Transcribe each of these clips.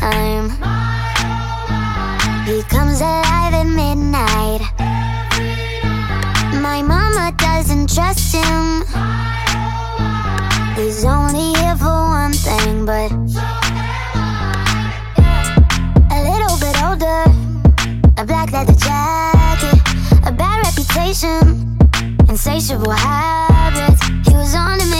time. He comes alive at midnight. My mama doesn't trust him. He's only here for one thing, but a little bit older, a black leather jacket, a bad reputation, insatiable habits. He was on to me.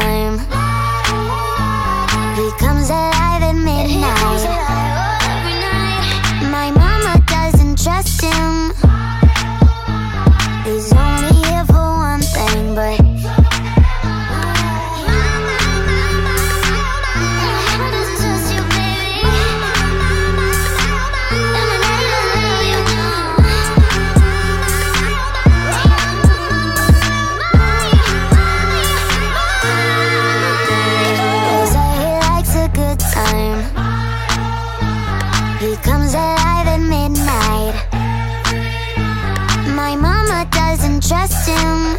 time. Comes alive at midnight. My mama doesn't trust him.